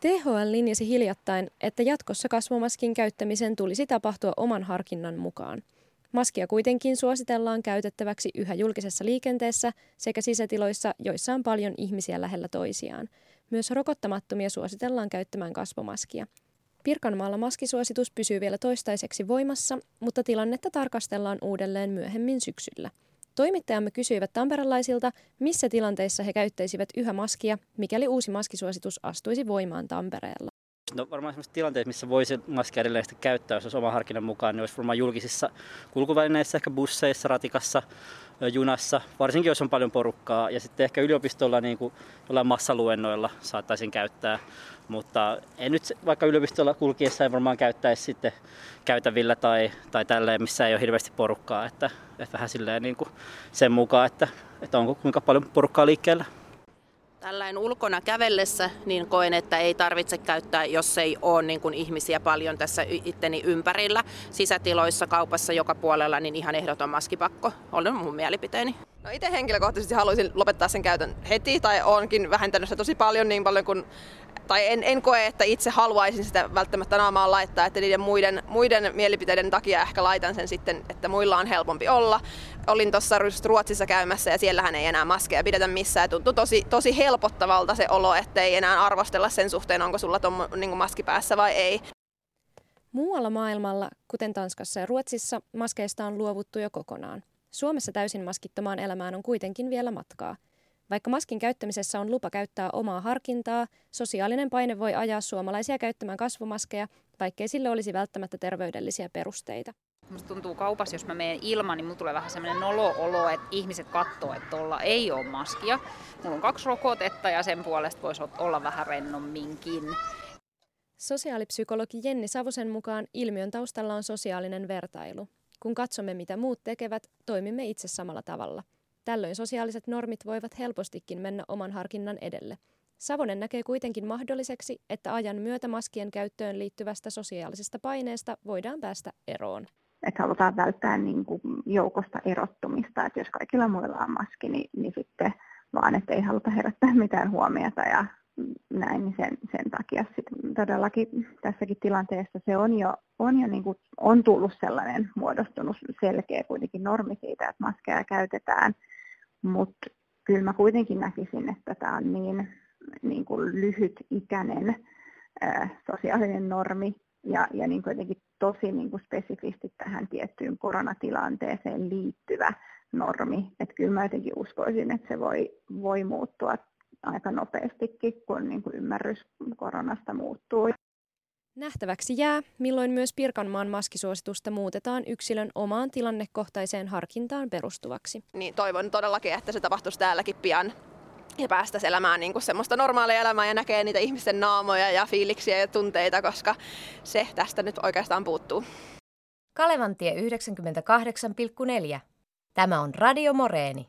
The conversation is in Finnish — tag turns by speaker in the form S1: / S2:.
S1: THL linjasi hiljattain, että jatkossa kasvomaskin käyttämisen tulisi tapahtua oman harkinnan mukaan. Maskia kuitenkin suositellaan käytettäväksi yhä julkisessa liikenteessä sekä sisätiloissa, joissa on paljon ihmisiä lähellä toisiaan. Myös rokottamattomia suositellaan käyttämään kasvomaskia. Pirkanmaalla maskisuositus pysyy vielä toistaiseksi voimassa, mutta tilannetta tarkastellaan uudelleen myöhemmin syksyllä. Toimittajamme kysyivät tamperelaisilta, missä tilanteissa he käyttäisivät yhä maskia, mikäli uusi maskisuositus astuisi voimaan Tampereella.
S2: No varmaan sellaisessa tilanteessa, missä voisi maskia edelleen käyttää, jos olisi oma harkinnan mukaan, niin olisi varmaan julkisissa kulkuvälineissä, ehkä busseissa, ratikassa, junassa, varsinkin jos on paljon porukkaa. Ja sitten ehkä yliopistolla niin kuin jollain massaluennoilla saattaisin käyttää. Mutta en nyt vaikka yliopistolla kulkiessa ei varmaan käyttäisi sitten käytävillä tai, tai tälleen, missä ei ole hirveästi porukkaa. Että, että vähän silleen niin kuin sen mukaan, että, että onko kuinka paljon porukkaa liikkeellä.
S3: Tällainen ulkona kävellessä niin koen, että ei tarvitse käyttää, jos ei ole niin kuin ihmisiä paljon tässä itteni ympärillä. Sisätiloissa, kaupassa, joka puolella, niin ihan ehdoton maskipakko. On mun mielipiteeni.
S4: No itse henkilökohtaisesti haluaisin lopettaa sen käytön heti, tai onkin vähentänyt sitä tosi paljon, niin paljon kuin tai en, en koe, että itse haluaisin sitä välttämättä naamaan laittaa, että niiden muiden, muiden mielipiteiden takia ehkä laitan sen sitten, että muilla on helpompi olla. Olin tuossa Ruotsissa käymässä ja siellähän ei enää maskeja pidetä missään ja tuntui tosi, tosi helpottavalta se olo, että ei enää arvostella sen suhteen, onko sulla tuon niin maski päässä vai ei.
S1: Muualla maailmalla, kuten Tanskassa ja Ruotsissa, maskeista on luovuttu jo kokonaan. Suomessa täysin maskittomaan elämään on kuitenkin vielä matkaa – vaikka maskin käyttämisessä on lupa käyttää omaa harkintaa, sosiaalinen paine voi ajaa suomalaisia käyttämään kasvomaskeja, vaikkei sille olisi välttämättä terveydellisiä perusteita.
S5: Musta tuntuu kaupassa, jos mä menen ilman, niin mulla tulee vähän semmoinen nolo-olo, että ihmiset katsoo, että tuolla ei ole maskia. Mulla on kaksi rokotetta ja sen puolesta voisi olla vähän rennomminkin.
S1: Sosiaalipsykologi Jenni Savosen mukaan ilmiön taustalla on sosiaalinen vertailu. Kun katsomme, mitä muut tekevät, toimimme itse samalla tavalla – Tällöin sosiaaliset normit voivat helpostikin mennä oman harkinnan edelle. Savonen näkee kuitenkin mahdolliseksi, että ajan myötä maskien käyttöön liittyvästä sosiaalisesta paineesta voidaan päästä eroon.
S6: Että halutaan välttää niin kuin joukosta erottumista, että jos kaikilla muilla on maski, niin, niin sitten vaan, että ei haluta herättää mitään huomiota ja näin, niin sen, sen takia sit todellakin tässäkin tilanteessa se on jo, on jo niin kuin, on tullut sellainen muodostunut selkeä kuitenkin normi siitä, että maskeja käytetään – mutta kyllä mä kuitenkin näkisin, että tämä on niin, niin kuin lyhytikäinen ää, sosiaalinen normi ja, ja niin kuitenkin tosi niin kuin spesifisti tähän tiettyyn koronatilanteeseen liittyvä normi. Että kyllä mä jotenkin uskoisin, että se voi, voi muuttua aika nopeastikin, kun niin kuin ymmärrys koronasta muuttuu.
S1: Nähtäväksi jää, milloin myös Pirkanmaan maskisuositusta muutetaan yksilön omaan tilannekohtaiseen harkintaan perustuvaksi.
S4: Niin toivon todellakin, että se tapahtuisi täälläkin pian ja päästä elämään niin kuin semmoista normaalia elämää ja näkee niitä ihmisten naamoja ja fiiliksiä ja tunteita, koska se tästä nyt oikeastaan puuttuu.
S7: Kalevantie 98,4. Tämä on Radio Moreeni.